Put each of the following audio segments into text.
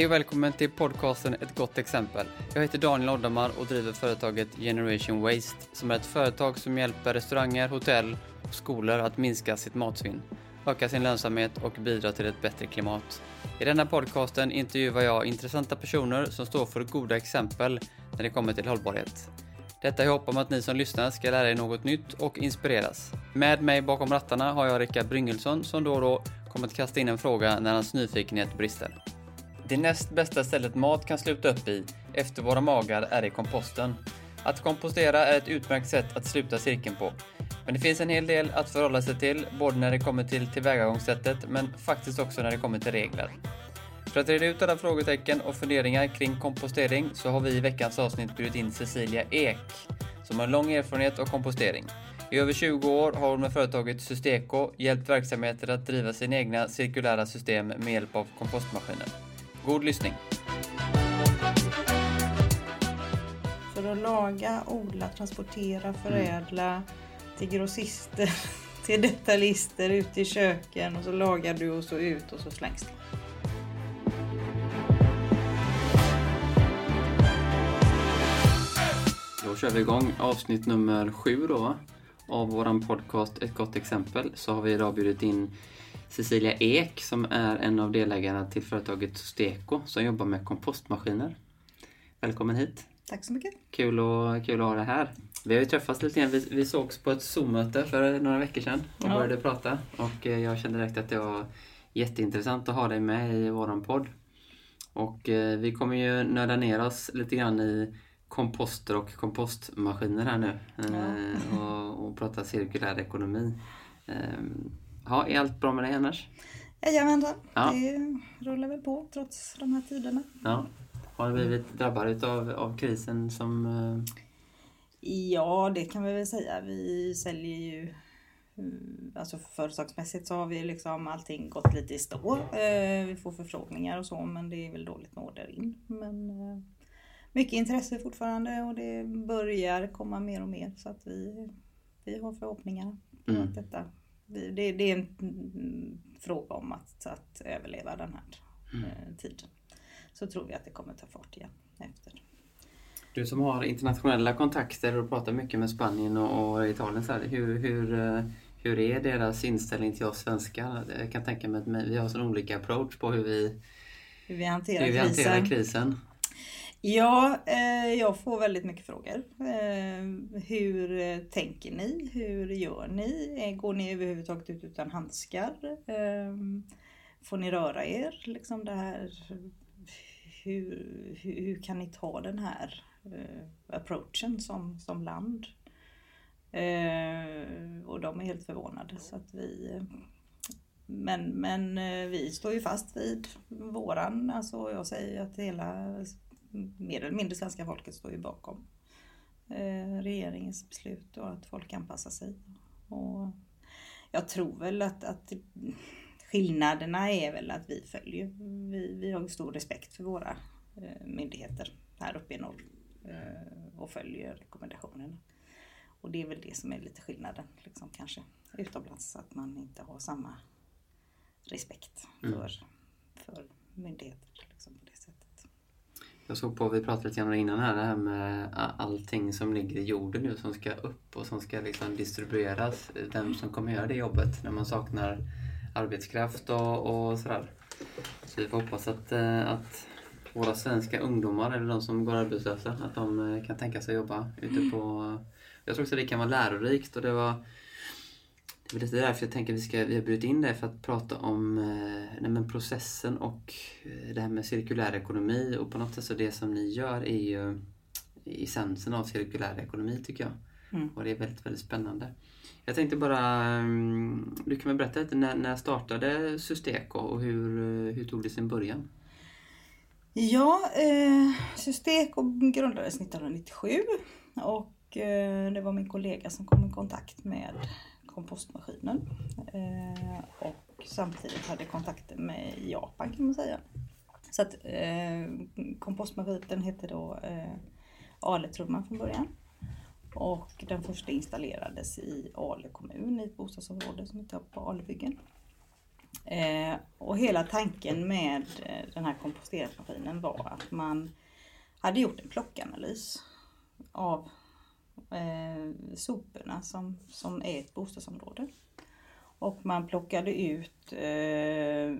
Hej och välkommen till podcasten Ett gott exempel. Jag heter Daniel Oddamar och driver företaget Generation Waste som är ett företag som hjälper restauranger, hotell och skolor att minska sitt matsvinn, öka sin lönsamhet och bidra till ett bättre klimat. I denna podcasten intervjuar jag intressanta personer som står för goda exempel när det kommer till hållbarhet. Detta i hopp om att ni som lyssnar ska lära er något nytt och inspireras. Med mig bakom rattarna har jag Rickard Bryngelsson som då och då kommer att kasta in en fråga när hans nyfikenhet brister. Det näst bästa stället mat kan sluta upp i, efter våra magar, är i komposten. Att kompostera är ett utmärkt sätt att sluta cirkeln på. Men det finns en hel del att förhålla sig till, både när det kommer till tillvägagångssättet, men faktiskt också när det kommer till regler. För att reda ut alla frågetecken och funderingar kring kompostering så har vi i veckans avsnitt bjudit in Cecilia Ek, som har lång erfarenhet av kompostering. I över 20 år har hon med företaget Systeco hjälpt verksamheter att driva sina egna cirkulära system med hjälp av kompostmaskiner. God lyssning! För att laga, odla, transportera, förädla till grossister, till detaljister, ut i köken och så lagar du och så ut och så slängs det. Då kör vi igång avsnitt nummer sju då av våran podcast Ett gott exempel. Så har vi idag bjudit in Cecilia Ek som är en av delägarna till företaget Steko som jobbar med kompostmaskiner. Välkommen hit! Tack så mycket! Kul, och, kul att ha dig här. Vi har ju träffats lite grann. Vi, vi sågs på ett Zoom-möte för några veckor sedan och Ja. började prata. Och eh, jag kände direkt att det var jätteintressant att ha dig med i våran podd. Och eh, vi kommer ju nörda ner oss lite grann i komposter och kompostmaskiner här nu. Eh, och, och prata cirkulär ekonomi. Ja, är allt bra med dig annars? Jajamensan, Ja. det rullar väl på trots de här tiderna. Ja. Har du blivit drabbad av, av krisen som... eh, Ja, det kan vi väl säga. Vi säljer ju mm, Alltså företagsmässigt så har vi liksom allting gått lite i stå. Eh, Vi får förfrågningar och så men det är väl dåligt med order in. Men eh, mycket intresse fortfarande och det börjar komma mer och mer så att vi, vi har förhoppningar på Mm. att detta det, det är en mm, fråga om att, att överleva den här eh, tiden. Så tror vi att det kommer ta fart igen efter. Du som har internationella kontakter och pratar mycket med Spanien och, och Italien. Så här, hur, hur, eh, hur är deras inställning till oss svenskar? Jag kan tänka mig att vi har sån olika approach på hur vi, Hur vi hanterar hur vi krisen. hanterar krisen. Ja, eh, jag får väldigt mycket frågor. Eh, hur eh, tänker ni? Hur gör ni? Eh, går ni överhuvudtaget ut utan handskar? Eh, får ni röra er? Liksom det här, hur, hur, hur kan ni ta den här eh, approachen som, som land? Eh, och de är helt förvånade. Så att vi, men, men eh, vi står ju fast vid våran, alltså jag säger att hela mer eller mindre svenska folket står ju bakom eh, regeringens beslut och att folk anpassar sig. Och jag tror väl att, att skillnaderna är väl att vi följer, vi, vi har stor respekt för våra eh, myndigheter här uppe i norr eh, och följer rekommendationerna. Och det är väl det som är lite skillnaden liksom kanske utomlands, att man inte har samma respekt Mm. för, för myndigheter liksom. Jag såg på, vi pratade lite grann innan här, det här med allting som ligger i jorden nu som ska upp och som ska liksom distribueras. Vem som kommer göra det jobbet när man saknar arbetskraft och, och sådär. Så vi får hoppas att, eh, att våra svenska ungdomar eller de som går arbetslösa, att de eh, kan tänka sig jobba ute på... Jag tror också det kan vara lärorikt och det var det är därför jag tänker att vi, ska, vi har bjudit in dig för att prata om eh, nej processen och eh, det här med cirkulär ekonomi och på något sätt så det som ni gör är ju essensen av cirkulär ekonomi tycker jag. Mm. Och det är väldigt, väldigt spännande. Jag tänkte bara, mm, du kan väl berätta lite, när, när startade Systeco och hur, eh, hur tog det sin början? Ja, eh, Systeco grundades 1997 och eh, det var min kollega som kom i kontakt med kompostmaskinen. Eh, och samtidigt hade kontakter med Japan kan man säga. Så att eh, kompostmaskinen hette då eh, Aletrumman från början. Och den första installerades i Ale kommun i ett bostadsområde som heter på Alebyggen. Eh, och hela tanken med eh, den här komposteringsmaskinen var att man hade gjort en plockanalys av eh, soporna som, som är ett bostadsområde. Och man plockade ut, eh,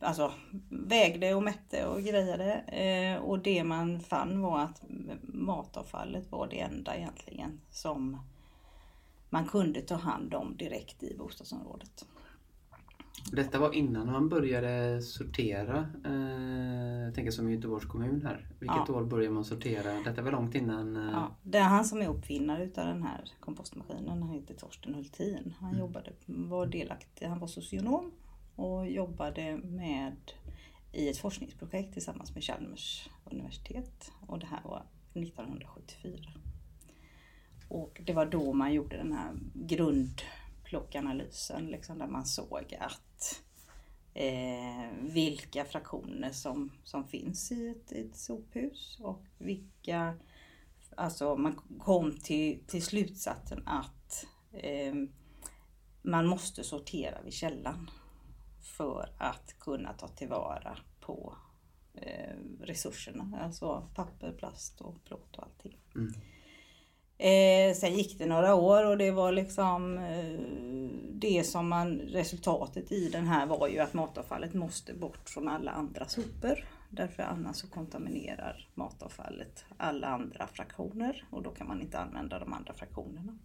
alltså vägde och mätte och grejade. Eh, och det man fann var att matavfallet var det enda egentligen som man kunde ta hand om direkt i bostadsområdet. Detta var innan man började sortera, eh, jag tänker som Göteborgs kommun här. Vilket ja. år började man sortera? Detta var långt innan... Eh... Ja, det är han som är uppfinnare utav den här kompostmaskinen. Han heter Torsten Hultin. Han mm. jobbade, var delaktig, han var socionom och jobbade med i ett forskningsprojekt tillsammans med Chalmers universitet. Och det här var 1974. Och det var då man gjorde den här grund plockanalysen liksom, där man såg att eh, vilka fraktioner som, som finns i ett, ett sophus och vilka, alltså man kom till, till slutsatsen att eh, man måste sortera vid källan för att kunna ta tillvara på eh, resurserna, alltså papper, plast och plåt och allting. Mm. Eh, sen gick det några år och det var liksom eh, det som man, resultatet i den här var ju att matavfallet måste bort från alla andra sopor. Därför annars så kontaminerar matavfallet alla andra fraktioner och då kan man inte använda de andra fraktionerna.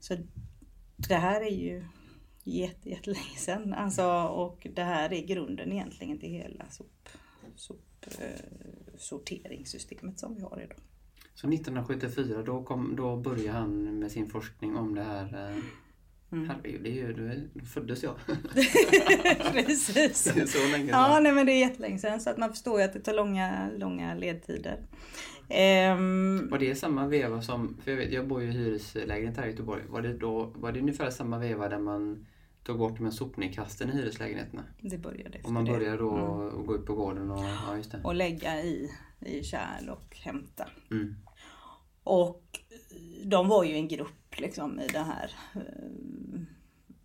Så det här är ju jätte, jättelänge sedan alltså, och det här är grunden egentligen till hela sop, sop, eh, sorteringssystemet som vi har idag. Så 1974 då, kom, då började han med sin forskning om det här eh, Mm. Herregud, det är ju, då föddes jag. Precis. Det är så länge sedan. Ja, nej, men det är jättelänge sedan så att man förstår ju att det tar långa, långa ledtider. Um, var det samma veva som, för jag vet, jag bor ju i hyreslägenhet här i Göteborg. Var det, då, var det ungefär samma veva där man tog bort med sopnedkasten i hyreslägenheterna? Det började efter Och man började då mm. gå ut på gården och, ja, just det. och lägga i, i kärl och hämta. Mm. Och de var ju en grupp liksom i den här eh,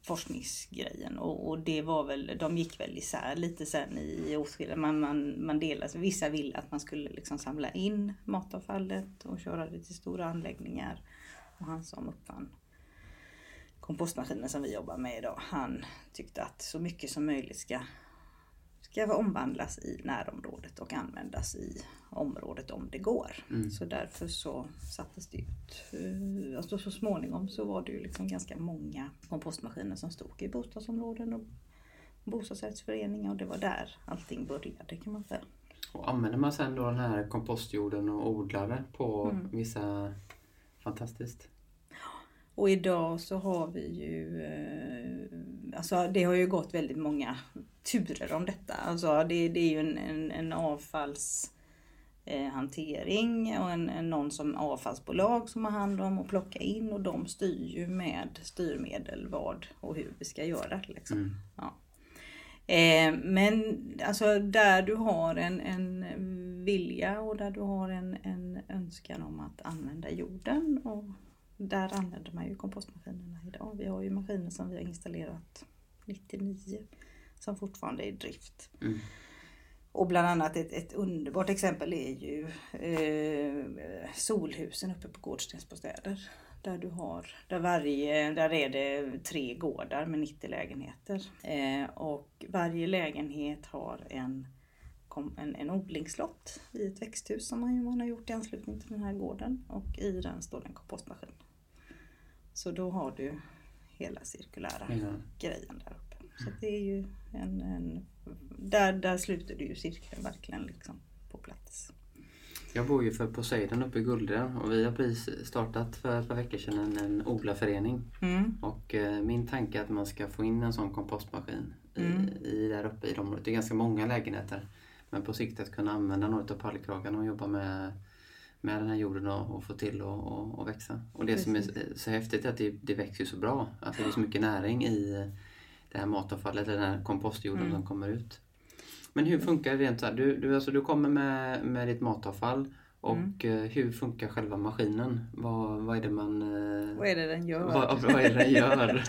forskningsgrejen och, och, det var väl, de gick väl isär lite sen i åtskilliga, man, man, man delade, vissa ville att man skulle liksom samla in matavfallet och köra det till stora anläggningar. Och han som uppfann kompostmaskinen som vi jobbar med idag, han tyckte att så mycket som möjligt ska ska omvandlas i närområdet och användas i området om det går. Mm. Så därför så sattes det ut. Eh, alltså så småningom så var det ju liksom ganska många kompostmaskiner som stod i bostadsområden och bostadsrättsföreningar och det var där allting började kan man säga. Och använder man sen då den här kompostjorden och odlade på mm. vissa... Fantastiskt. Och idag så har vi ju, eh, alltså det har ju gått väldigt många turer om detta. Alltså det, det är ju en, en, en avfallshantering och en, en, någon som avfallsbolag som har hand om och plocka in och de styr ju med styrmedel vad och hur vi ska göra. Liksom. Mm. Ja. Eh, men alltså där du har en, en vilja och där du har en, en önskan om att använda jorden och där använder man ju kompostmaskinerna idag. Vi har ju maskiner som vi har installerat 99 som fortfarande är i drift. Mm. Och bland annat ett, ett underbart exempel är ju eh, solhusen uppe på Gårdstensbostäder. Där du har, där varje, där är det tre gårdar med 90 lägenheter. Eh, och varje lägenhet har en, en, en odlingslott i ett växthus som man, man har gjort i anslutning till den här gården. Och i den står en kompostmaskin. Så då har du hela cirkulära mm. grejen där uppe. Så det är ju en, en där, där slutar du ju cirkeln verkligen liksom på plats. Jag bor ju för Poseidon uppe i Guldren och vi har precis startat för ett par veckor sedan en, en odlarförening. Mm. Och eh, min tanke är att man ska få in en sån kompostmaskin i, mm. i där uppe i området. Det är ganska många lägenheter. Men på sikt att kunna använda några av pallkragarna och jobba med med den här jorden och, och få till att växa. Och det Precis. som är så häftigt är att det, det växer så bra. Att det är så mycket näring i det här matavfallet, den här kompostjorden mm. som kommer ut. Men hur funkar det rent så här? Du, du, alltså, du kommer med, med ditt matavfall Och Mm. eh, hur funkar själva maskinen? Vad, vad är det man... eh, Vad är det den gör? vad, vad är det den gör?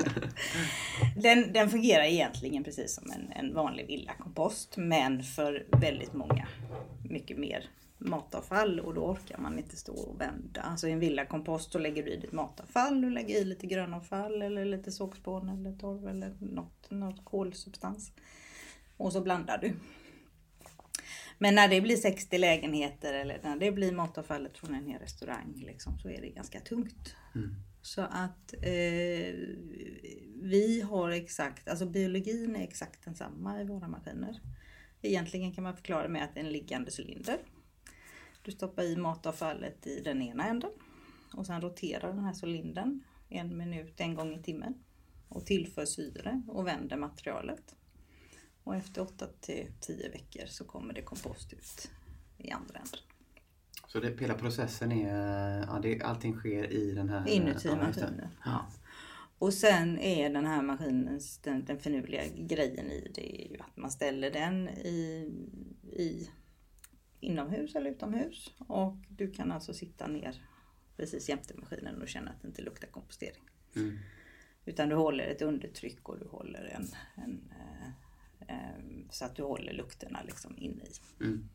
Den, den fungerar egentligen precis som en, en vanlig villakompost men för väldigt många mycket mer matavfall och då orkar man inte stå och vända. Alltså i en villakompost så lägger du i ditt matavfall, du lägger i lite grönavfall eller lite sågspån eller torv eller något, något kolsubstans. Och så blandar du. Men när det blir 60 lägenheter eller när det blir matavfallet från en hel restaurang liksom, så är det ganska tungt. Mm. Så att eh, vi har exakt, alltså biologin är exakt densamma i våra maskiner. Egentligen kan man förklara med att det är en liggande cylinder. Du stoppar i matavfallet i den ena änden och sen roterar den här cylindern en minut en gång i timmen och tillför syre och vänder materialet. Och efter 8 till 10 veckor så kommer det kompost ut i andra änden. Så det, hela processen är... Ja, det, allting sker i den här... Inuti ja, maskinen. Ja. Och sen är den här maskinens, den, den finurliga grejen i det är ju att man ställer den i, i inomhus eller utomhus. Och du kan alltså sitta ner precis jämte maskinen och känna att det inte luktar kompostering. Mm. Utan du håller ett undertryck och du håller en, en eh, eh, så att du håller lukterna liksom inne i. Mm.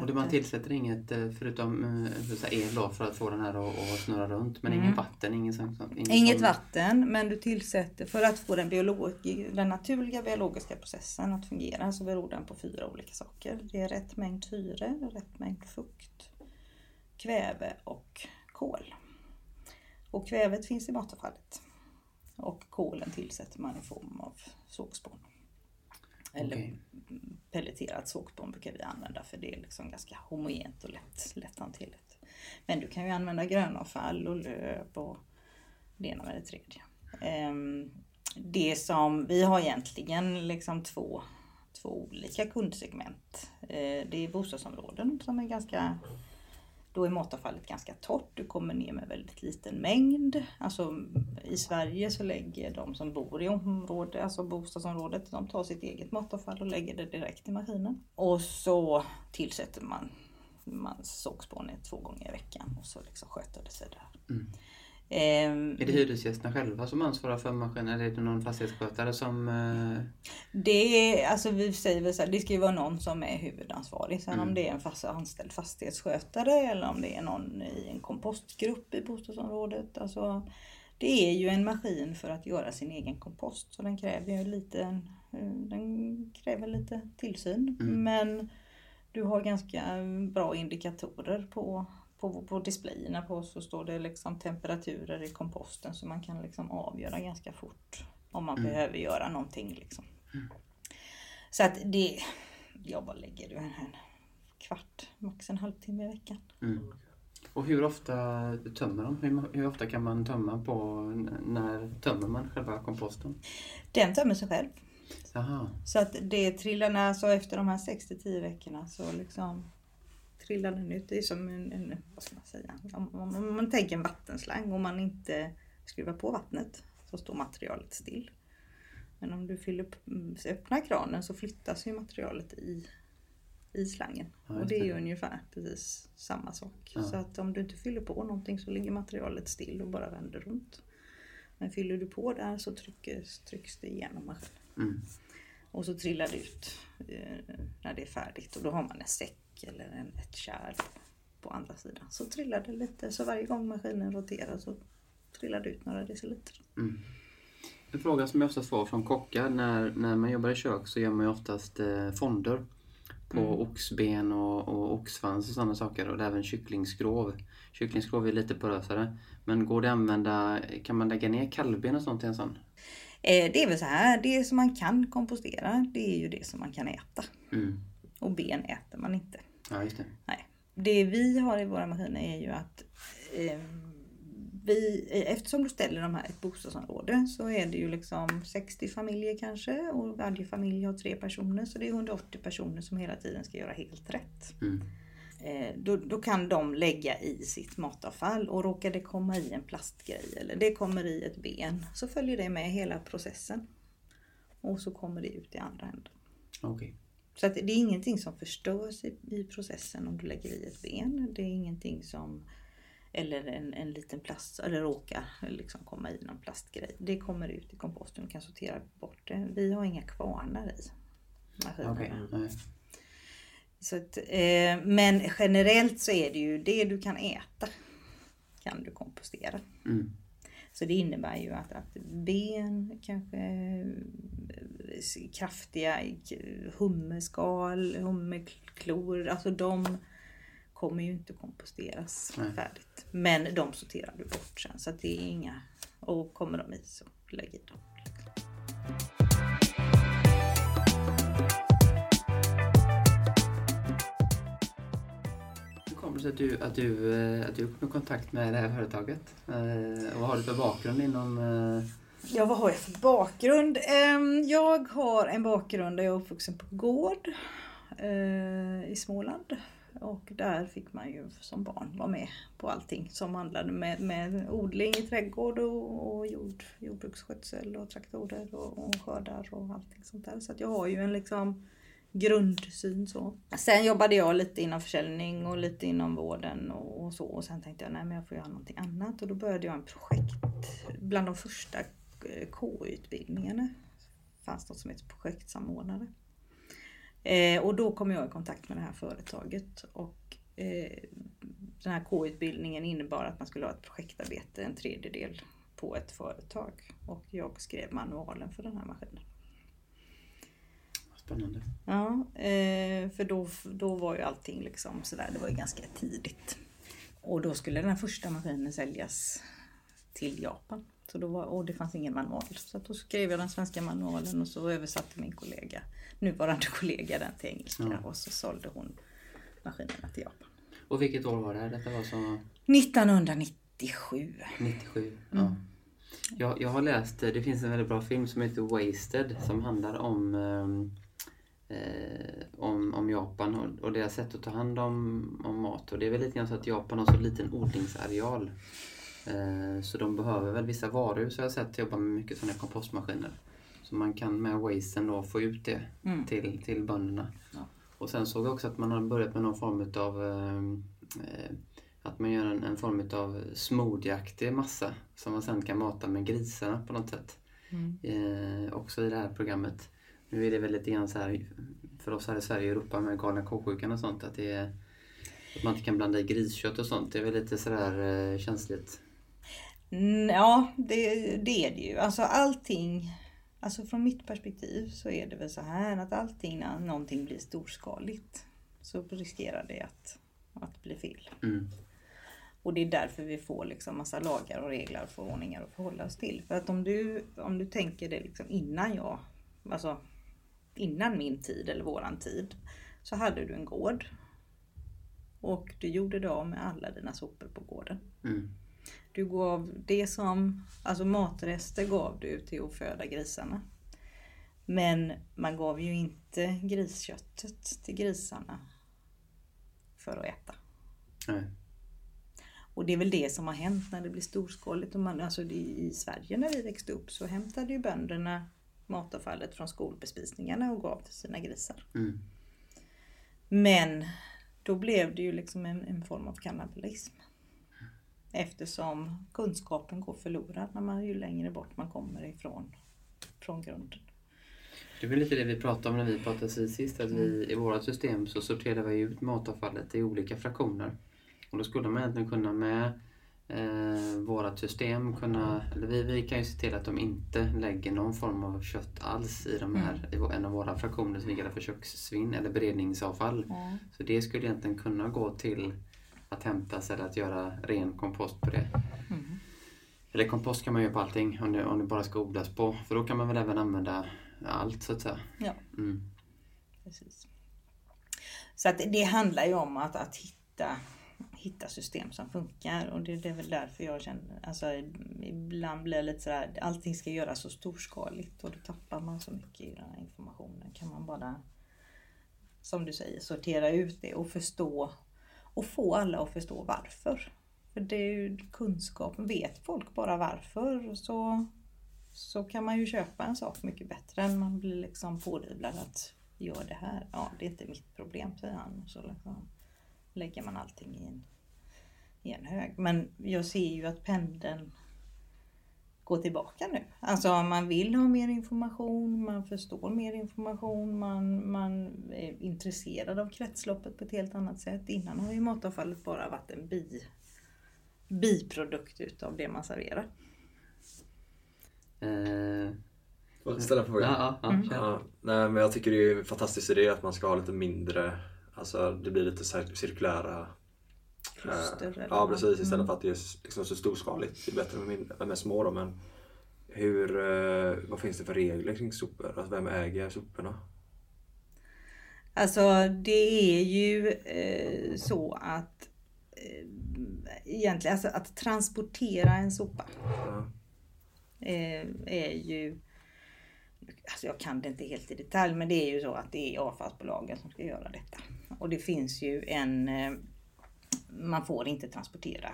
Och det man tillsätter inget eh, förutom eh, el då för att få den här att, snurra runt. Men Mm. ingen vatten, ingen ingen Inget sån- vatten men du tillsätter för att få den, biolog, den naturliga biologiska processen att fungera så beror den på fyra olika saker. Det är rätt mängd syre, rätt mängd fukt, kväve och kol. Och kvävet finns i matavfallet. Och kolen tillsätter man i form av sågspån. Eller Okej. pelleterat sågspån brukar vi använda för det är liksom ganska homogent och lätt, lätthanterligt. Men du kan ju använda grönavfall och löv och det ena med det tredje. Ehm, Det som vi har egentligen liksom två, två olika kundsegment. Eh, Det är bostadsområden som är ganska då är matavfallet ganska torrt. Du kommer ner med väldigt liten mängd. Alltså i Sverige så lägger de som bor i området, alltså bostadsområdet, de tar sitt eget matavfall och lägger det direkt i maskinen. Och så tillsätter man, man sågspånet två gånger i veckan och så liksom sköter det sig där. Mm. Ehm, Är det hyresgästerna själva som ansvarar för maskinen eller är det någon fastighetsskötare som... eh, Det är, alltså vi säger väl så här, det ska ju vara någon som är huvudansvarig. Sen Mm. om det är en fast anställd fastighetsskötare eller om det är någon i en kompostgrupp i bostadsområdet. Alltså, det är ju en maskin för att göra sin egen kompost. Så den kräver ju lite, eh, den kräver lite tillsyn. Mm. Men du har ganska bra indikatorer på, på, på displayerna på så står det liksom temperaturer i komposten så man kan liksom avgöra ganska fort om man Mm. behöver göra någonting. Liksom. Så att det, jag bara lägger du en, kvart, max en halvtimme i veckan. Mm. Och hur ofta tömmer de? Hur, hur ofta kan man tömma på... När tömmer man själva komposten? Den tömmer sig själv. Jaha. Så att det trillar ner, så efter de här 6-10 veckorna så liksom trillar den ut. Det är som en, en vad ska man säga, om, om, om man tänker en vattenslang. Om man inte skruvar på vattnet så står materialet still. Men om du fyller, mm, öppnar kranen så flyttas ju materialet i, i slangen. Ja, och det är ju ungefär precis samma sak. Ja. Så att om du inte fyller på någonting så ligger materialet still och bara vänder runt. Men fyller du på där så trycks, trycks det igenom maskinen. Mm. Och så trillar det ut eh, när det är färdigt och då har man en säck eller en, ett kärl på andra sidan. Så trillar det lite, så varje gång maskinen roterar så trillar det ut några deciliter. Mm. En fråga som jag oftast får från kockar när, när man jobbar i kök så gör man ju oftast eh, fonder på Mm. oxben och, och oxsvans och sådana saker och även kycklingskrov. Kycklingskrov är lite porösare. Men går det att använda, kan man lägga ner kalvben och sånt i en sån? Eh, det är väl så här, det som man kan kompostera det är ju det som man kan äta. Mm. Och ben äter man inte. Ja, just det. Nej. Det vi har i våra maskiner är ju att eh, vi, eftersom du ställer de här ett bostadsområde så är det ju liksom 60 familjer kanske och varje familj har tre personer så det är 180 personer som hela tiden ska göra helt rätt. Mm. Eh, då, då kan de lägga i sitt matavfall och råkar det komma i en plastgrej eller det kommer i ett ben så följer det med hela processen. Och så kommer det ut i andra änden. Okej. Så att det är ingenting som förstörs i, i processen om du lägger i ett ben. Det är ingenting som eller en, en liten plast eller råkar liksom komma i någon plastgrej. Det kommer ut i komposten och kan sortera bort det. Vi har inga kvarnar i maskinerna. Nej. Så att, eh, men generellt så är det ju det du kan äta kan du kompostera. Mm. Så det innebär ju att, att ben, kanske kraftiga hummerskal, hummerklor, alltså de kommer ju inte komposteras Nej. färdigt. Men de sorterar du bort sen så att det är inga, och kommer de i så lägg i dem. Hur kommer det sig att du, att du, eh, att du kom i kontakt med det här företaget? Eh, och vad har du för bakgrund inom... Eh? Ja, vad har jag för bakgrund? Jag har en bakgrund där jag är uppvuxen på gård i Småland. Och där fick man ju som barn vara med på allting som handlade med, med odling i trädgård och, och jord, jordbruksskötsel och traktorer och, och skördar och allting sånt där. Så att jag har ju en liksom grundsyn så. Sen jobbade jag lite inom försäljning och lite inom vården och, och så. Och sen tänkte jag nej men jag får göra någonting annat. Och då började jag en projekt bland de första eh, KY-utbildningarna. fanns något som heter projektsamordnare. Eh, och då kom jag i kontakt med det här företaget. Och eh, den här K-utbildningen innebar att man skulle ha ett projektarbete, en tredjedel, på ett företag. Och jag skrev manualen för den här maskinen. Spännande. Ja, eh, för då, då var ju allting liksom sådär, det var ju ganska tidigt. Och då skulle den här första maskinen säljas till Japan. Så då var, och det fanns ingen manual. Så då skrev jag den svenska manualen och så översatte min kollega, nuvarande kollega den till engelska Ja. och så sålde hon maskinerna till Japan. Och vilket år var det här? Detta var så 1997. 97? Mm. Ja. Jag, jag har läst, det finns en väldigt bra film som heter Wasted som handlar om, ehm, eh, om, om Japan och, och deras sätt att ta hand om, om mat. Och det är väl lite grann så att Japan har så liten odlingsareal. Eh, så de behöver väl vissa varuhus har jag sett jobba med mycket sådana kompostmaskiner. Så man kan med wasten då få ut det Mm. till, till bönderna. Ja. Och sen såg jag också att man har börjat med någon form utav eh, att man gör en, en form av smoothieaktig massa som man sen kan mata med grisarna på något sätt. Mm. Eh, också i det här programmet. Nu är det väl lite grann så här för oss här i Sverige och Europa med galna ko-sjukan och sånt att det är att man inte kan blanda i griskött och sånt. Det är väl lite sådär eh, känsligt. Mm, Ja, det, det är det ju. Alltså allting, alltså från mitt perspektiv så är det väl så här att allting när någonting blir storskaligt så riskerar det att, att bli fel. Mm. Och det är därför vi får liksom massa lagar och regler och förordningar att förhålla oss till. För att om du, om du tänker det liksom innan jag, alltså innan min tid eller våran tid, så hade du en gård. Och du gjorde det av med alla dina sopor på gården. Mm. Du gav det som, alltså matrester gav du till att föda grisarna. Men man gav ju inte grisköttet till grisarna för att äta. Nej. Och det är väl det som har hänt när det blir storskaligt. Och man, alltså I Sverige när vi växte upp så hämtade ju bönderna matavfallet från skolbespisningarna och gav till sina grisar. Mm. Men då blev det ju liksom en, en form av kannibalism. Eftersom kunskapen går förlorad när man, ju längre bort man kommer ifrån från grunden. Det är väl lite det vi pratade om när vi pratade sist. Att vi, I vårt system så sorterar vi ut matavfallet i olika fraktioner. Och då skulle man egentligen kunna med eh, vårt system kunna, eller vi, vi kan ju se till att de inte lägger någon form av kött alls i de här, i vår- en av våra fraktioner som vi kallar för kökssvinn eller beredningsavfall. Ja. Så det skulle egentligen kunna gå till att hämtas eller att göra ren kompost på det. Mm. Eller kompost kan man göra på allting om det, om det bara ska odlas på. För då kan man väl även använda allt så att säga. Ja. Mm. Precis. Så att det handlar ju om att, att hitta, hitta system som funkar och det, det är väl därför jag känner, alltså ibland blir det lite sådär, allting ska göras så storskaligt och då tappar man så mycket i den här informationen. Kan man bara, som du säger, sortera ut det och förstå och få alla att förstå varför. För det är ju kunskap. vet folk bara varför så, så kan man ju köpa en sak mycket bättre än man blir liksom pådyvlad att gör det här. Ja, det är inte mitt problem, säger han. Så liksom lägger man allting i en, i en hög. Men jag ser ju att pendeln går tillbaka nu. Alltså man vill ha mer information, man förstår mer information, man, man är intresserad av kretsloppet på ett helt annat sätt. Innan har ju matavfallet bara varit en bi, biprodukt utav det man serverar. Eh, Får jag ställa en fråga? ja, ja, Mm. ja, kör. Ja, nej, men jag tycker det är en fantastisk idé att man ska ha lite mindre, alltså det blir lite cirkulära Kluster eh, Ja precis, istället Mm. för att det är liksom så storskaligt. Det är bättre med, mindre, med små då men hur, eh, vad finns det för regler kring sopor? Alltså, vem äger soporna? Alltså det är ju eh, så att eh, egentligen alltså, att transportera en sopa Ja. eh, är ju Alltså jag kan det inte helt i detalj men det är ju så att det är avfallsbolagen som ska göra detta. Och det finns ju en eh, Man får inte transportera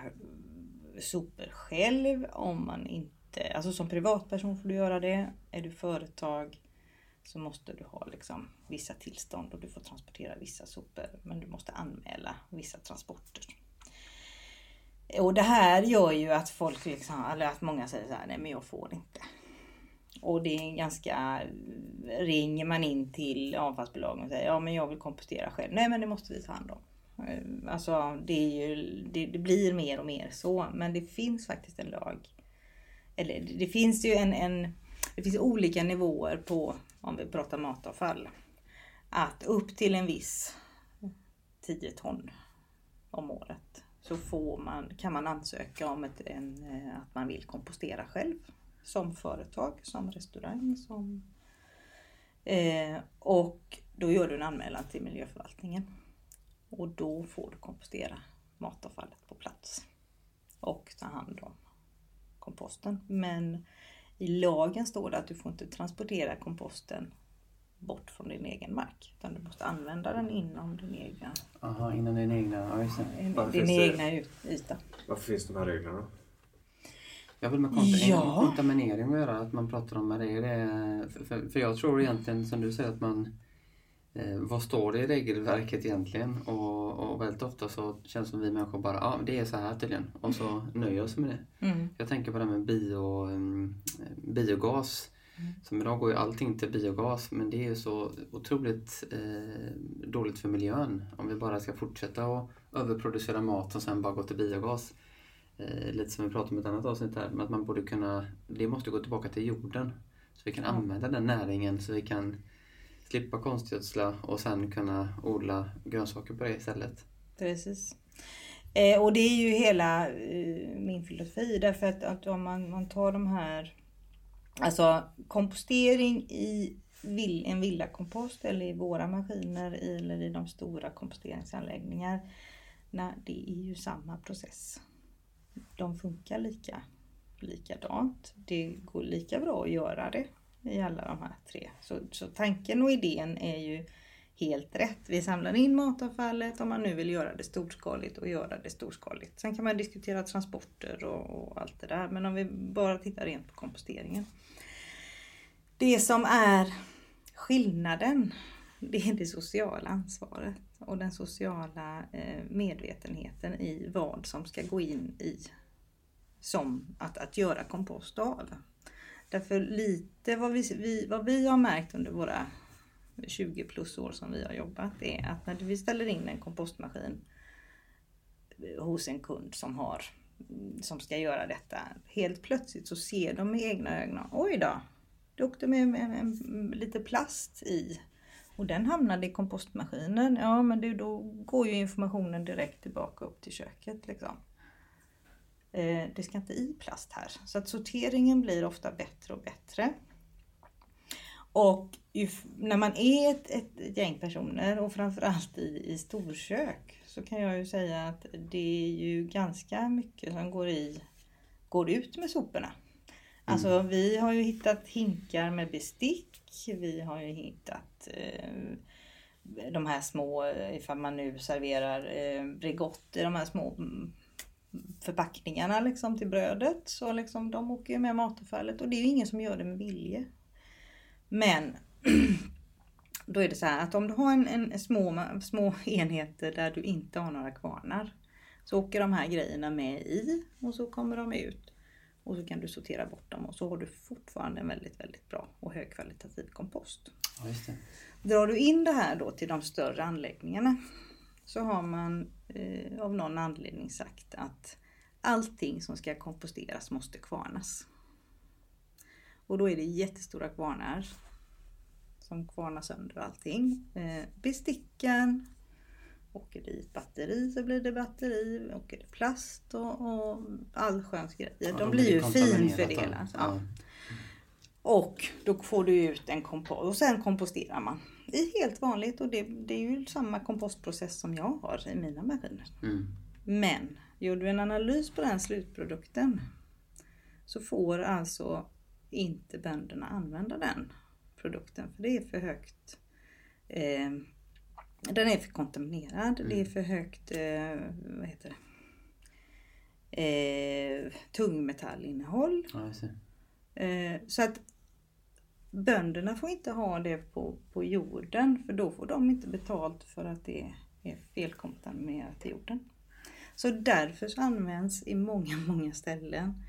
sopor själv om man inte Alltså som privatperson får du göra det. Är du företag så måste du ha liksom vissa tillstånd och du får transportera vissa sopor. Men du måste anmäla vissa transporter. Och det här gör ju att folk liksom, eller att många säger så här, nej men jag får inte. Och det är ganska, eh, ringer man in till avfallsbolagen och säger ja men jag vill kompostera själv. Nej men det måste vi ta hand om. Eh, alltså det, är ju, det, det blir mer och mer så. Men det finns faktiskt en lag. Eller det finns ju en, en det finns olika nivåer på, om vi pratar matavfall. Att upp till en viss 10 ton om året så får man, kan man ansöka om ett, en, eh, att man vill kompostera själv. Som företag, som restaurang, som... Eh, och då gör du en anmälan till miljöförvaltningen. Och då får du kompostera matavfallet på plats. Och ta hand om komposten. Men i lagen står det att du får inte transportera komposten bort från din egen mark. Utan du måste använda den inom din egna, Aha, inom din egna... Ja, din egna yta. Varför finns de här reglerna? Jag vill med kont- Ja. kontaminering att göra, att man pratar om det. Det För, för, jag tror egentligen, som du säger, att man... Eh, vad står det i regelverket egentligen? Och, och väldigt ofta så känns det som vi människor bara, ja det är så här tydligen. Och så nöjer oss med det. Mm. Jag tänker på det här med bio, mm, biogas. Som idag går ju allting till biogas men det är ju så otroligt eh, dåligt för miljön om vi bara ska fortsätta att överproducera mat och sen bara gå till biogas. Eh, lite som vi pratade om i ett annat avsnitt här, men att man borde kunna, det måste gå tillbaka till jorden. Så vi kan Ja. använda den näringen så vi kan slippa konstgödsla och sen kunna odla grönsaker på det istället. Precis. Eh, och det är ju hela eh, min filosofi därför att, att om man, man tar de här Alltså kompostering i vill, en villakompost eller i våra maskiner eller i de stora komposteringsanläggningar. Nej, det är ju samma process. De funkar lika likadant. Det går lika bra att göra det i alla de här tre. Så, så tanken och idén är ju helt rätt. Vi samlar in matavfallet om man nu vill göra det storskaligt och göra det storskaligt. Sen kan man diskutera transporter och, och allt det där. Men om vi bara tittar rent på komposteringen. Det som är skillnaden, det är det sociala ansvaret och den sociala eh, medvetenheten i vad som ska gå in i som att, att göra kompost av. Därför lite vad vi, vi, vad vi har märkt under våra 20 plus år som vi har jobbat är att när vi ställer in en kompostmaskin hos en kund som har som ska göra detta. Helt plötsligt så ser de med egna ögon, oj då, det åkte med, med, med, med lite plast i. Och den hamnade i kompostmaskinen. Ja men det, då går ju informationen direkt tillbaka upp till köket. Liksom. Eh, det ska inte i plast här. Så att sorteringen blir ofta bättre och bättre. Och ju, när man är ett, ett gäng personer och framförallt i, i storkök så kan jag ju säga att det är ju ganska mycket som går, i, går ut med soporna. Alltså vi har ju hittat hinkar med bestick. Vi har ju hittat eh, de här små, ifall man nu serverar eh, Bregott i de här små mm, förpackningarna liksom till brödet. Så liksom de åker ju med matavfallet och det är ju ingen som gör det med vilje. Men Då är det så här att om du har en, en små, små enheter där du inte har några kvarnar. Så åker de här grejerna med i och så kommer de ut. Och så kan du sortera bort dem och så har du fortfarande en väldigt, väldigt bra och högkvalitativ kompost. Ja, just det. Drar du in det här då till de större anläggningarna så har man eh, av någon anledning sagt att allting som ska komposteras måste kvarnas. Och då är det jättestora kvarnar som kvarnar sönder allting. Eh, besticken, åker det i ett batteri så blir det batteri, åker det plast och, och allsköns grejer. Ja, de då blir ju finfördelade. Ja. Ja. Och då får du ut en kompost och sen komposterar man. I helt vanligt och det, det är ju samma kompostprocess som jag har i mina maskiner. Mm. Men gör du en analys på den slutprodukten så får alltså inte bönderna använda den produkten för det är för högt. Eh, den är för kontaminerad. Det är för högt eh, vad heter det? Eh, tungmetallinnehåll. Ja. Eh, så att bönderna får inte ha det på, på jorden för då får de inte betalt för att det är felkontaminerat till jorden. Så därför så används i många, många ställen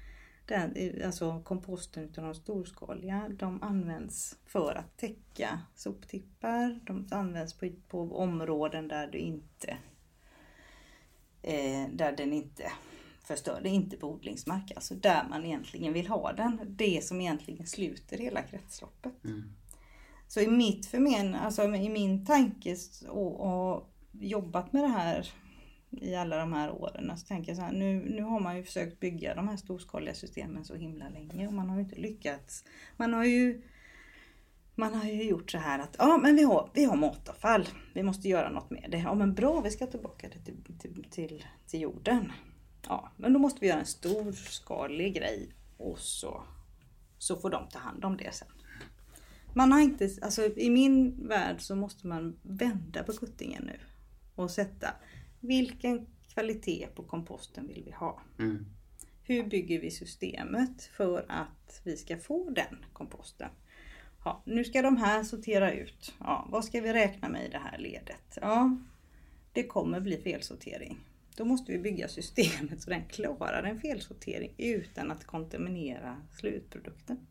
den, alltså komposten utav de storskaliga, de används för att täcka soptippar. De används på, på områden där du inte eh, där den inte förstör, det är inte på odlingsmark, alltså där man egentligen vill ha den. Det som egentligen sluter hela kretsloppet. Mm. Så i mitt förmen, alltså i min tanke och, och jobbat med det här i alla de här åren. Så tänker jag så här, nu, nu har man ju försökt bygga de här storskaliga systemen så himla länge och man har ju inte lyckats. Man har ju man har ju gjort så här att ja men vi har, vi har matavfall. Vi måste göra något med det. Ja men bra, vi ska tillbaka det till, till, till, till jorden. Ja, men då måste vi göra en storskalig grej och så, så får de ta hand om det sen. Man har inte, alltså i min värld så måste man vända på kuttingen nu och sätta vilken kvalitet på komposten vill vi ha? Mm. Hur bygger vi systemet för att vi ska få den komposten? Ja, nu ska de här sortera ut. Ja, vad ska vi räkna med i det här ledet? Ja, det kommer bli felsortering. Då måste vi bygga systemet så den klarar en felsortering utan att kontaminera slutprodukten.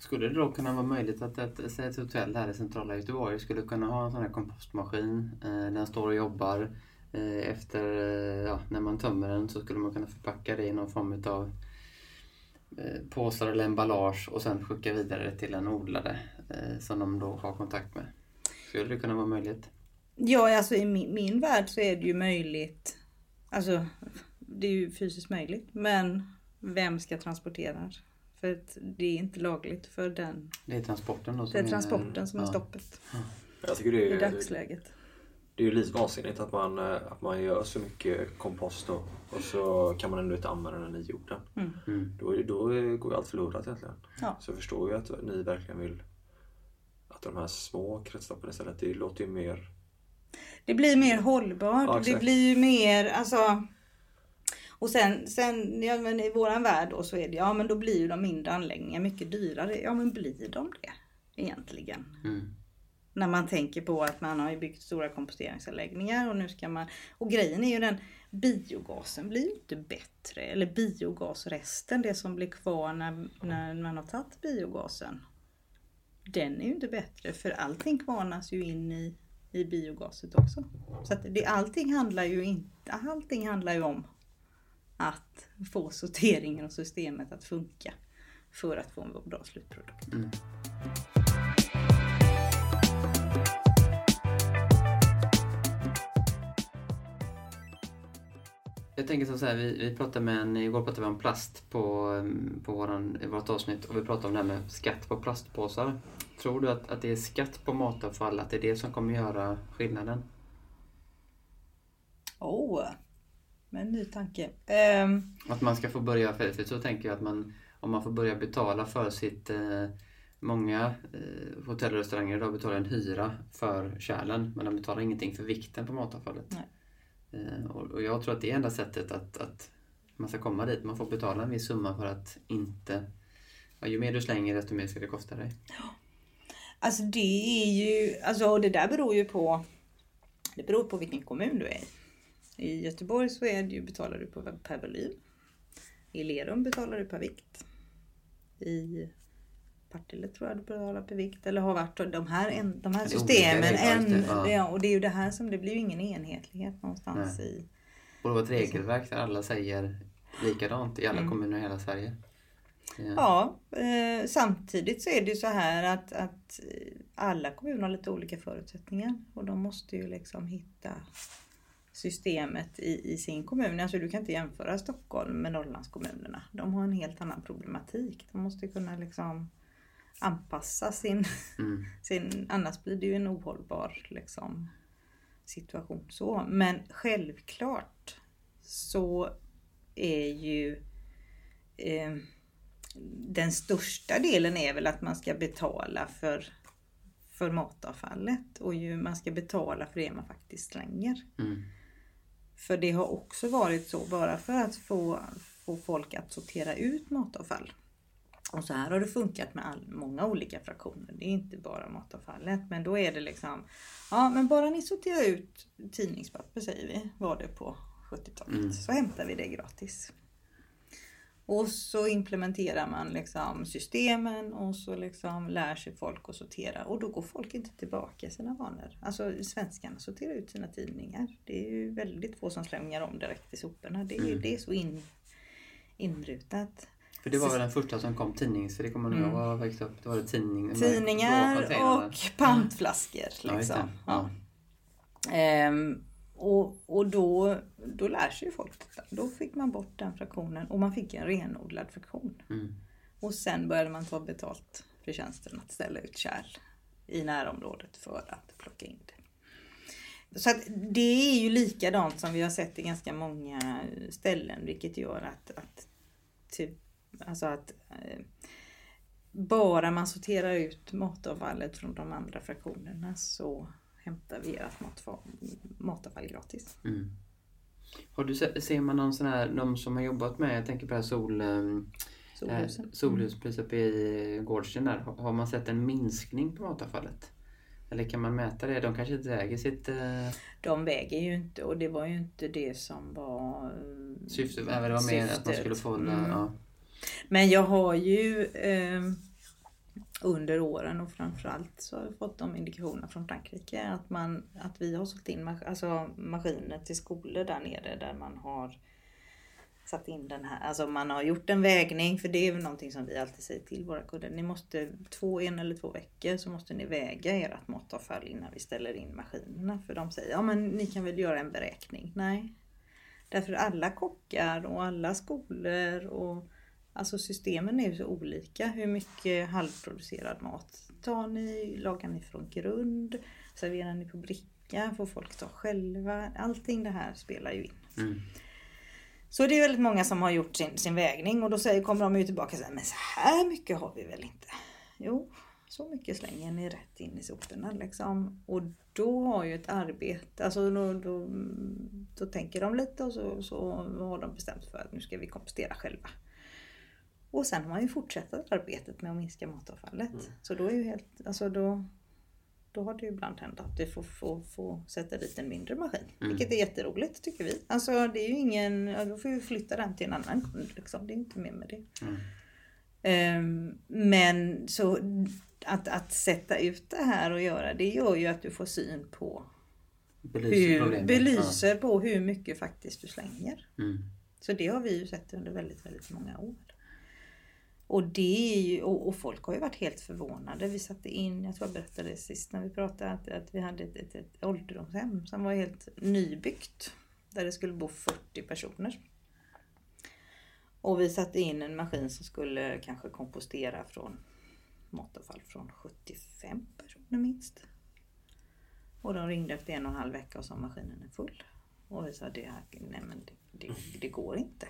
Skulle det då kunna vara möjligt att ett, ett hotell här i centrala Göteborg skulle kunna ha en sån här kompostmaskin. Eh, den står och jobbar. Eh, efter, eh, ja, när man tömmer den så skulle man kunna förpacka det i någon form av påsar eller emballage och sen skicka vidare till en odlare som de då har kontakt med. Skulle det kunna vara möjligt? Ja, alltså i min, min värld så är det ju möjligt. Alltså, det är ju fysiskt möjligt. Men vem ska transportera? För att det är inte lagligt för den. Det är transporten då som Det är transporten som är ja. stoppet Jag tycker det i är, dagsläget. det är ju lite vansinnigt att man, eh, att man gör så mycket kompost då, och så kan man ändå inte använda den i jorden. Mm. Mm. Då, då går ju allt förlorat egentligen. Ja. Så jag förstår ju att ni verkligen vill att de här små kretsloppen istället, det låter ju mer... Det blir mer hållbart. Ja, det blir ju mer, alltså. Och sen, sen ja, men i våran värld då så är det, ja men då blir ju de mindre anläggningarna mycket dyrare. Ja men blir de det egentligen? Mm. När man tänker på att man har ju byggt stora komposteringsanläggningar och nu ska man... Och grejen är ju den, biogasen blir ju inte bättre. Eller biogasresten, det som blir kvar när, när man har tagit biogasen. Den är ju inte bättre för allting kvarnas ju in i, i biogaset också. Så att det, allting handlar ju inte, allting handlar ju om att få sorteringen och systemet att funka. För att få en bra slutprodukt. Mm. Jag tänker så här, vi, vi pratade med en, igår pratade vi om plast på, mm, på våran, i vårt avsnitt och vi pratade om det här med skatt på plastpåsar. Tror du att, att det är skatt på matavfall, att det är det som kommer göra skillnaden? Åh, oh, med en ny tanke. Ehm, Att man ska få börja, för, för så tänker jag att man, om man får börja betala för sitt eh, Många eh, hotell och restauranger idag betalar en hyra för kärlen men de betalar ingenting för vikten på matavfallet. Eh, och, och jag tror att det är enda sättet att, att man ska komma dit. Man får betala en viss summa för att inte... Ja, ju mer du slänger desto mer ska det kosta dig. Alltså det är ju, alltså det där beror ju på, det beror på vilken kommun du är i. I Göteborg så är det ju, betalar du på, per volym. I Lerum betalar du per vikt. I Partille tror jag du betalar per vikt eller har varit de här, en, de här systemen. En, ja. och det är ju det här som, det blir ju ingen enhetlighet någonstans Nej. i. Och det var ett regelverk där alla säger likadant i alla Mm. kommuner i hela Sverige. Ja. Eh, samtidigt så är det ju så här att, att alla kommuner har lite olika förutsättningar och de måste ju liksom hitta systemet i, i sin kommun. Alltså du kan inte jämföra Stockholm med Norrlandskommunerna. De har en helt annan problematik. De måste kunna liksom anpassa sin, Mm. sin annars blir det ju en ohållbar liksom, situation. Så. Men självklart så är ju eh, den största delen är väl att man ska betala för, för matavfallet och ju man ska betala för det man faktiskt slänger. Mm. För det har också varit så bara för att få, få folk att sortera ut matavfall. Och så här har det funkat med all, många olika fraktioner. Det är inte bara matavfallet. Men då är det liksom, ja men bara ni sorterar ut tidningspapper säger vi, var det på 70-talet. Mm. Så hämtar vi det gratis. Och så implementerar man liksom systemen och så liksom lär sig folk att sortera och då går folk inte tillbaka sina vanor. Alltså svenskarna sorterar ut sina tidningar. Det är ju väldigt få som slänger om direkt i soporna. Det är, Mm. det är så in, inrutat. För det var väl den första som kom tidnings... För det kommer när jag Mm. var växte upp. Då var det tidning. Tidningar och pantflaskor. Det. Liksom. Ja. Ehm, och och då, då lär sig ju folk detta. Då fick man bort den fraktionen och man fick en renodlad fraktion. Mm. Och sen började man ta betalt för tjänsten att ställa ut kärl i närområdet för att plocka in det. Så det är ju likadant som vi har sett i ganska många ställen vilket gör att, att, typ, alltså att eh, bara man sorterar ut matavfallet från de andra fraktionerna så hämtar vi ert matavfall, matavfall gratis. Mm. Har du, se- ser man någon sån här, de som har jobbat med, jag tänker på det här sol, ehm, Solhusen. Eh, solhus precis uppe i Gårdsten där. Har har man sett en minskning på matavfallet? Eller kan man mäta det? De kanske inte väger sitt eh, De väger ju inte och det var ju inte det som var eh, syfte. Även det var mer att man syftet. skulle få det. Mm. Ja. Men jag har ju eh, under åren och framförallt så har vi fått de indikationerna från Frankrike att, man, att vi har sålt in mas- alltså maskiner till skolor där nere där man har satt in den här, alltså man har gjort en vägning för det är väl någonting som vi alltid säger till våra kunder. Ni måste två, en eller två veckor så måste ni väga ert matavfall innan vi ställer in maskinerna. För de säger, ja men ni kan väl göra en beräkning. Nej. Därför alla kockar och alla skolor och Alltså systemen är ju så olika. Hur mycket halvproducerad mat tar ni? Lagar ni från grund? Serverar ni på bricka? Får folk ta själva? Allting det här spelar ju in. Mm. Så det är väldigt många som har gjort sin, sin vägning och då säger, kommer de ju tillbaka och säger men så här mycket har vi väl inte? Jo, så mycket slänger ni rätt in i soporna liksom. Och då har ju ett arbete, alltså då, då, då tänker de lite och så, så har de bestämt för att nu ska vi kompostera själva. Och sen har man ju fortsatt arbetet med att minska matavfallet. Mm. Så då är ju helt, alltså då, då har det ju ibland hänt att vi får, får, får sätta dit en mindre maskin. Mm. Vilket är jätteroligt tycker vi. Alltså det är ju ingen, ja, då får vi flytta den till en annan kund liksom. Det är inte mer med det. Mm. Ehm, men så att, att sätta ut det här och göra det gör ju att du får syn på Belyser hur, belyser på hur mycket faktiskt du slänger. Ja. Mm. Så det har vi ju sett under väldigt, väldigt många år. Och, det är ju, och, och folk har ju varit helt förvånade. Vi satte in, jag tror jag berättade det sist när vi pratade, att, att vi hade ett, ett, ett ålderdomshem som var helt nybyggt. Där det skulle bo 40 personer. Och vi satte in en maskin som skulle kanske kompostera från matavfall från 75 personer minst. Och de ringde efter en och en halv vecka och sa maskinen är full. Och vi sa det, här, nej men det, det, det går inte.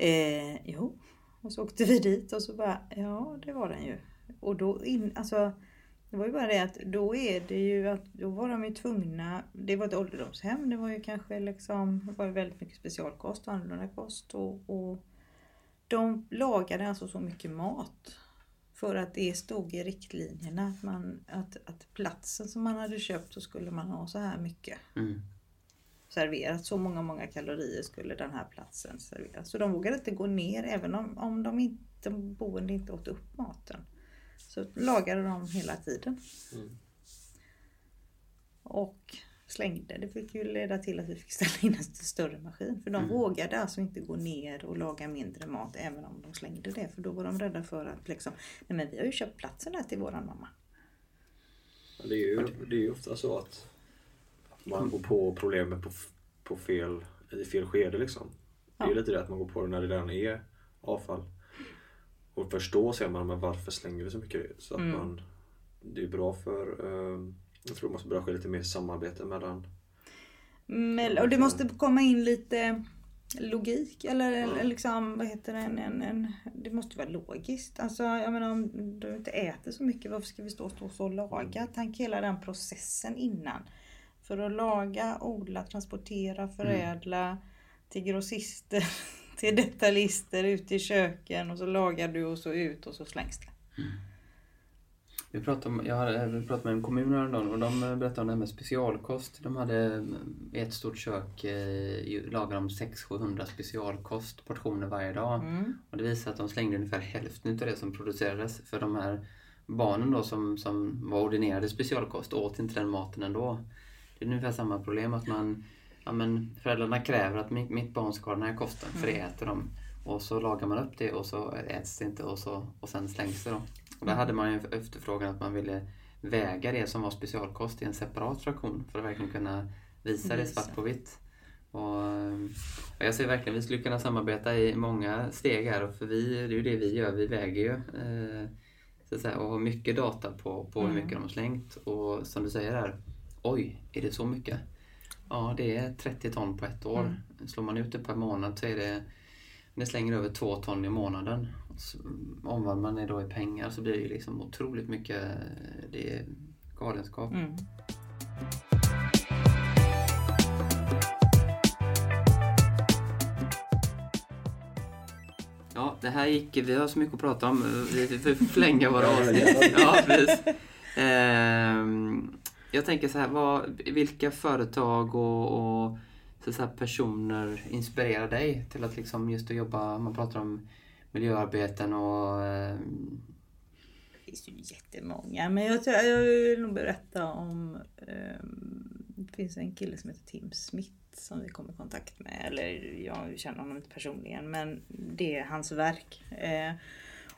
Eh, jo, och så åkte vi dit och så bara, ja det var den ju. Och då in, alltså det var ju bara det att då är det ju att då var de ju tvungna, det var ett ålderdomshem, det var ju kanske liksom, det var väldigt mycket specialkost och annorlunda kost och, och de lagade alltså så mycket mat För att det stod i riktlinjerna att, man, att, att platsen som man hade köpt så skulle man ha så här mycket Mm serverat. Så många, många kalorier skulle den här platsen servera. Så de vågade inte gå ner även om, om de, inte, de boende inte åt upp maten. Så lagade de hela tiden. Mm. Och slängde. Det fick ju leda till att vi fick ställa in en större maskin. För de Mm. vågade alltså inte gå ner och laga mindre mat även om de slängde det. För då var de rädda för att liksom, nej men vi har ju köpt platsen här till våran mamma. Det är, ju, det är ju ofta så att man går på problemet på, på fel, i fel skede liksom. Det är Ja. lite det att man går på det när det redan är avfall. Och först då ser man men varför slänger vi så mycket? Så att Mm. man, det är bra för, eh, jag tror det måste börja ske lite mer samarbete mellan Men, och det måste komma in lite logik eller, eller liksom, vad heter det, en, en, en, det måste vara logiskt. Alltså jag menar om du inte äter så mycket, varför ska vi stå, stå så och laga? Tänk hela den processen innan. För att laga, odla, transportera, förädla till grossister, till detaljister, ut i köken och så lagar du och så ut och så slängs det. Vi pratade, om, jag hade, vi pratade med en kommun häromdagen och de berättade om det här med specialkost. De hade i ett stort kök eh, lagat de 600-700 specialkost portioner varje dag. Mm. Och det visar att de slängde ungefär hälften av det som producerades. För de här barnen då som, som var ordinerade specialkost åt inte den maten ändå. Det är ungefär samma problem att man, ja men föräldrarna kräver att mitt, mitt barn ska ha den här kosten för det äter de. Och så lagar man upp det och så äts det inte och, så, och sen slängs det då. Och där hade man ju efterfrågan att man ville väga det som var specialkost i en separat fraktion för att verkligen kunna visa det svart på vitt. Och, och jag ser verkligen vi skulle kunna samarbeta i många steg här för vi, det är ju det vi gör, vi väger ju eh, så att säga, och har mycket data på, på hur Mm. mycket de har slängt och som du säger här, oj, är det så mycket? Ja, det är 30 ton på ett år. Mm. Slår man ut det per månad så är det, det slänger över två ton i månaden. Så Omvandlar man det då i pengar så blir det liksom otroligt mycket, det är galenskap. Mm. Ja, det här gick, vi har så mycket att prata om. Vi får förlänga våra avsnitt. Ja, precis. Ehm, jag tänker så här, vad, vilka företag och, och så så här personer inspirerar dig till att liksom just att jobba, man pratar om miljöarbeten och Eh... Det finns ju jättemånga men jag, tror, jag vill nog berätta om Eh, Det finns en kille som heter Tim Smith som vi kom i kontakt med. Eller jag känner honom inte personligen men det är hans verk. Eh,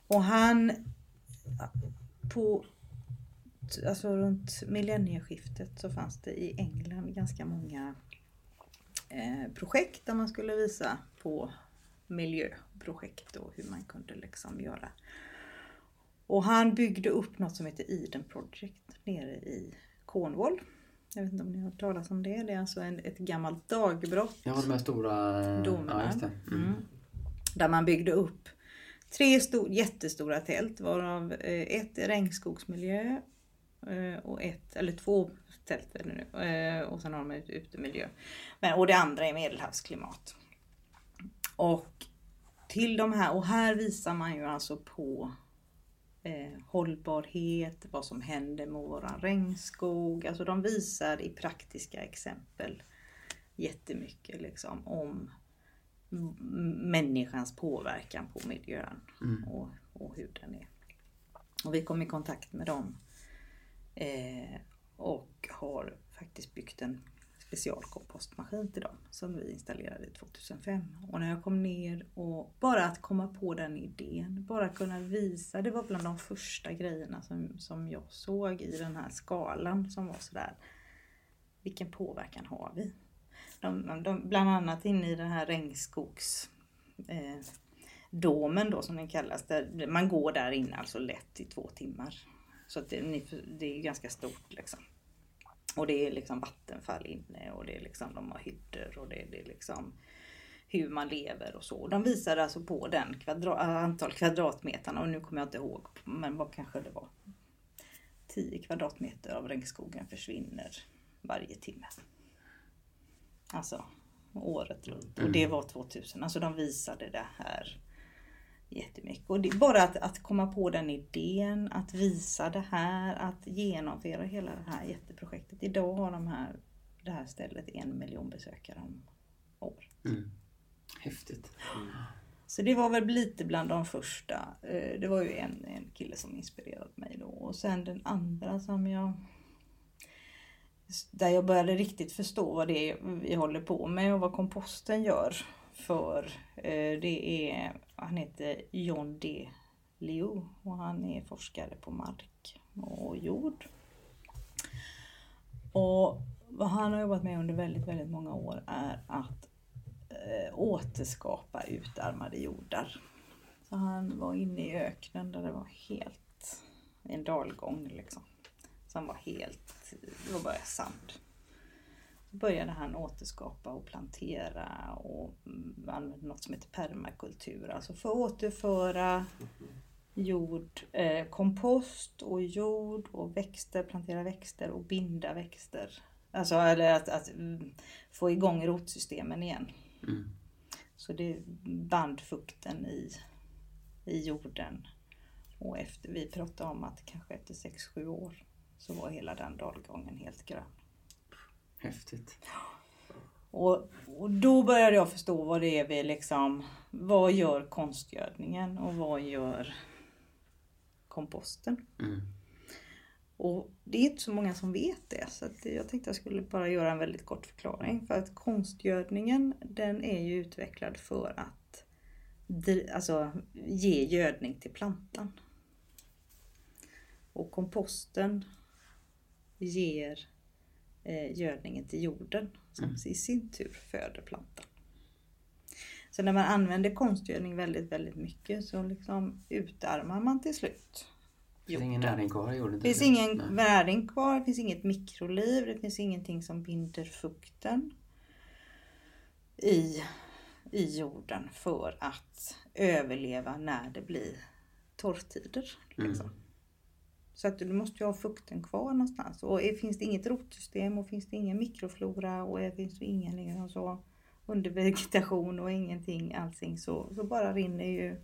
och han på alltså runt millennieskiftet så fanns det i England ganska många eh, projekt där man skulle visa på miljöprojekt och hur man kunde liksom göra och han byggde upp något som heter Eden Project nere i Cornwall. Jag vet inte om ni har hört talas om det. Det är alltså en, ett gammalt dagbrott. har de här stora... Domarna. Ja. Mm. Mm. Där man byggde upp tre stor, jättestora tält varav eh, ett i regnskogsmiljö och ett, eller två tält är det nu. eh, Och sen har de utemiljö. Men, och det andra är medelhavsklimat. Och till de här, och här visar man ju alltså på eh, hållbarhet, vad som händer med våran regnskog. Alltså de visar i praktiska exempel jättemycket liksom om människans påverkan på miljön Mm. och, och hur den är. Och vi kom i kontakt med dem eh, och har faktiskt byggt en specialkompostmaskin till dem som vi installerade 2005. Och när jag kom ner och bara att komma på den idén, bara kunna visa, det var bland de första grejerna som, som jag såg i den här skalan som var sådär, vilken påverkan har vi? De, de, bland annat inne i den här regnskogs eh, domen då som den kallas. Där man går där inne alltså lätt i två timmar. Så att det, det är ganska stort liksom. Och det är liksom vattenfall inne och det är liksom, de har hyddor och det, det är liksom hur man lever och så. De visade alltså på den kvadra, antal kvadratmeterna och nu kommer jag inte ihåg men vad kanske det var. 10 kvadratmeter av regnskogen försvinner varje timme. Alltså året runt. Och det var 2000. Alltså de visade det här jättemycket. Och det är bara att, att komma på den idén, att visa det här, att genomföra hela det här jätteprojektet. Idag har de här, det här stället en miljon besökare om året. Mm. Häftigt. Så det var väl lite bland de första. Eh, Det var ju en, en kille som inspirerade mig då. Och sen den andra som jag... Där jag började riktigt förstå vad det är vi håller på med och vad komposten gör. För eh, det är, han heter John D. Leo och han är forskare på mark och jord. Och vad han har jobbat med under väldigt, väldigt många år är att eh, återskapa utarmade jordar. Så han var inne i öknen där det var helt, en dalgång liksom. Som var helt, det var bara sand. Började han återskapa och plantera och mm, använde något som heter permakultur. Alltså för att återföra jord, eh, kompost och jord och växter, plantera växter och binda växter. Alltså eller att, att mm, få igång rotsystemen igen. Mm. Så det band fukten i, i jorden. Och efter, vi pratade om att kanske efter 6-7 år så var hela den dalgången helt grön. Häftigt. Och, och då började jag förstå vad det är vi liksom, vad gör konstgödningen och vad gör komposten? Mm. Och det är inte så många som vet det så jag tänkte jag skulle bara göra en väldigt kort förklaring. För att konstgödningen den är ju utvecklad för att alltså, ge gödning till plantan. Och komposten ger eh, gödningen till jorden som Mm. i sin tur föder plantan. Så när man använder konstgödning väldigt, väldigt mycket så liksom utarmar man till slut Det finns ingen näring kvar i jorden. det finns ingen Nej. näring kvar, det finns inget mikroliv, det finns ingenting som binder fukten i, i jorden för att överleva när det blir torrtider. Liksom. Mm. Så att du måste ju ha fukten kvar någonstans. Och finns det inget rotsystem och finns det ingen mikroflora och finns det ingen liksom så undervegetation och ingenting allting så, så bara rinner ju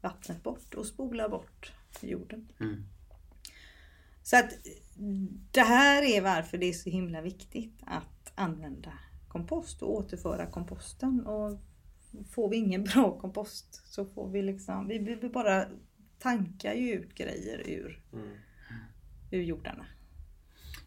vattnet bort och spolar bort jorden. Mm. Så att det här är varför det är så himla viktigt att använda kompost och återföra komposten. Och får vi ingen bra kompost så får vi liksom, vi, vi bara tankar ju ut grejer ur, Mm. ur jordarna.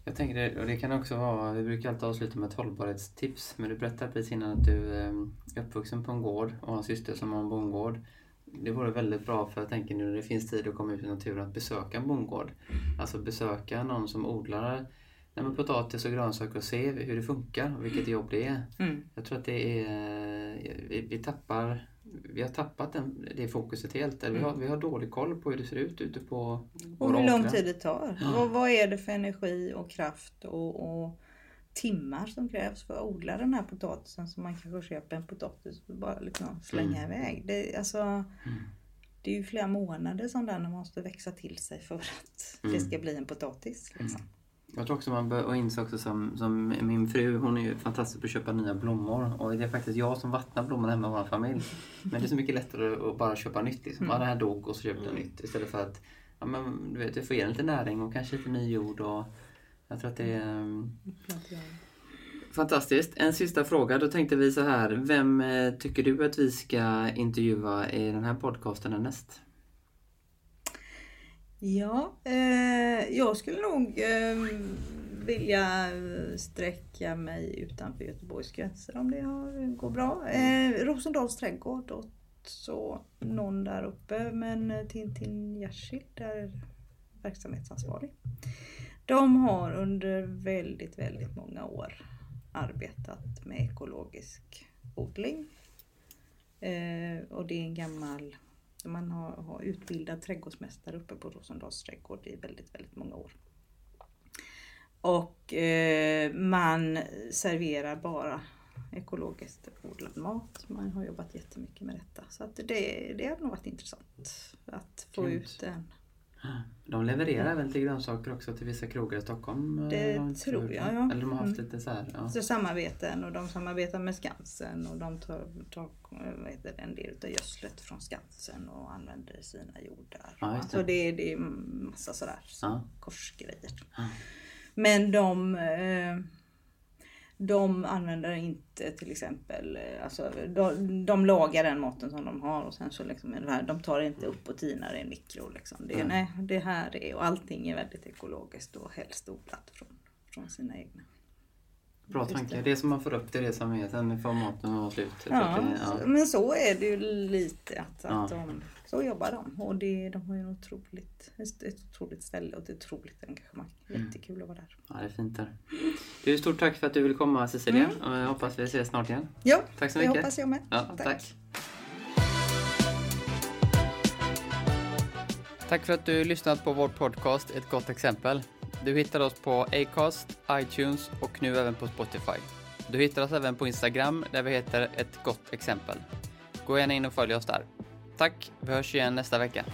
Jag tänker och det kan också vara, vi brukar alltid avsluta med ett hållbarhetstips. Men du berättade precis innan att du eh, är uppvuxen på en gård och har en syster som har en bondgård. Det vore väldigt bra för jag tänker nu när det finns tid att komma ut i naturen att besöka en bondgård. Alltså besöka någon som odlar nej, men potatis och grönsaker och se hur det funkar och vilket jobb det är. Mm. Jag tror att det är, vi, vi tappar, vi har tappat den, det fokuset helt. Eller vi, har, vi har dålig koll på hur det ser ut ute på Och hur lång tid det tar. Ja. Vad, vad är det för energi och kraft och, och timmar som krävs för att odla den här potatisen som man kanske köper en potatis och bara liksom slänga Mm. iväg. Det, alltså, det är ju flera månader som den måste växa till sig för att det Mm. ska bli en potatis. Liksom. Jag tror också man bör och inse också som, som min fru, hon är ju fantastisk på att köpa nya blommor. Och det är faktiskt jag som vattnar blommorna hemma i vår familj. Men det är så mycket lättare att bara köpa nytt. Liksom. Mm. Ja, det här dog och så köpte jag nytt. Istället för att ja, men, du vet, du får ge den lite näring och kanske lite ny jord. Och jag tror att det är um, fantastiskt. En sista fråga. Då tänkte vi så här. Vem eh, tycker du att vi ska intervjua i den här podcasten härnäst? Ja, eh, jag skulle nog eh, vilja sträcka mig utanför Göteborgs gränser om det har, går bra. Eh, Rosendals trädgård och så någon där uppe men Tintin där är verksamhetsansvarig. De har under väldigt, väldigt många år arbetat med ekologisk odling. Eh, och det är en gammal man har, har utbildat trädgårdsmästare uppe på Rosendals trädgård i väldigt, väldigt många år. Och eh, man serverar bara ekologiskt odlad mat. Man har jobbat jättemycket med detta. Så att det, det har nog varit intressant att få Grymt. ut en De levererar väl till grönsaker också till vissa krogar i Stockholm? eh, Det tror jag, ja. Eller de har haft Mm. lite så här, ja. Så samarbeten och de samarbetar med Skansen och de tar, tar det, en del av gödslet från Skansen och använder sina jordar. Ja, det. alltså det, det är massa sådär Ja. korsgrejer. Ja. Men de, eh, de använder inte till exempel, eh, alltså, de, de lagar den maten som de har och sen så liksom är det här, de tar inte upp och tinar i en mikro. Liksom. Det, Mm. nej, det här är, och allting är väldigt ekologiskt och helst odlat från, från sina egna. Bra tanke. det. Det som man får upp det är det som är. Sen får maten vara slut. Ja, det, ja. men så är det ju lite att, att Ja. de, så jobbar de och det, de har ju en otroligt, ett, ett otroligt ställe och ett otroligt engagemang. Mm. Jättekul att vara där. ja, det är fint där. Du, stort tack för att du ville komma Cecilia. Och jag hoppas vi ses snart igen. Ja, Tack så det mycket. hoppas jag med. Ja, tack. Tack för att du lyssnat på vår podcast Ett gott exempel. Du hittar oss på Acast, iTunes och nu även på Spotify. Du hittar oss även på Instagram där vi heter Ett gott exempel. Gå gärna in och följ oss där. Tack, vi hörs igen nästa vecka.